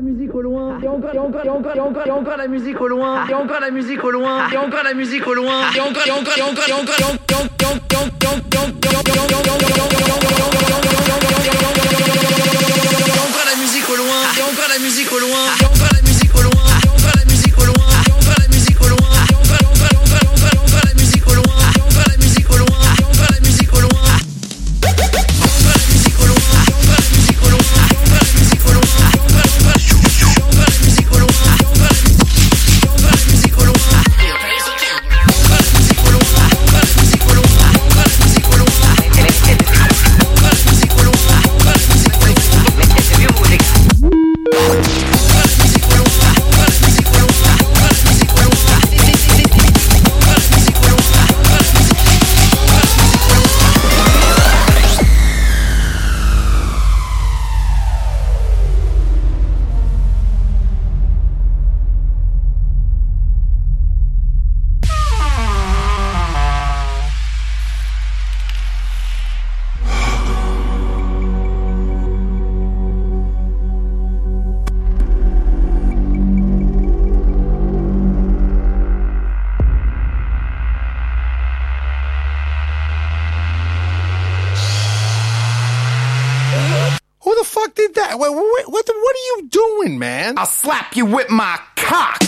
la musique au loin, et encore, la musique au loin, et encore la musique au loin, et encore la musique au loin, What, what, what, what are you doing, man? I'll slap you with my cock.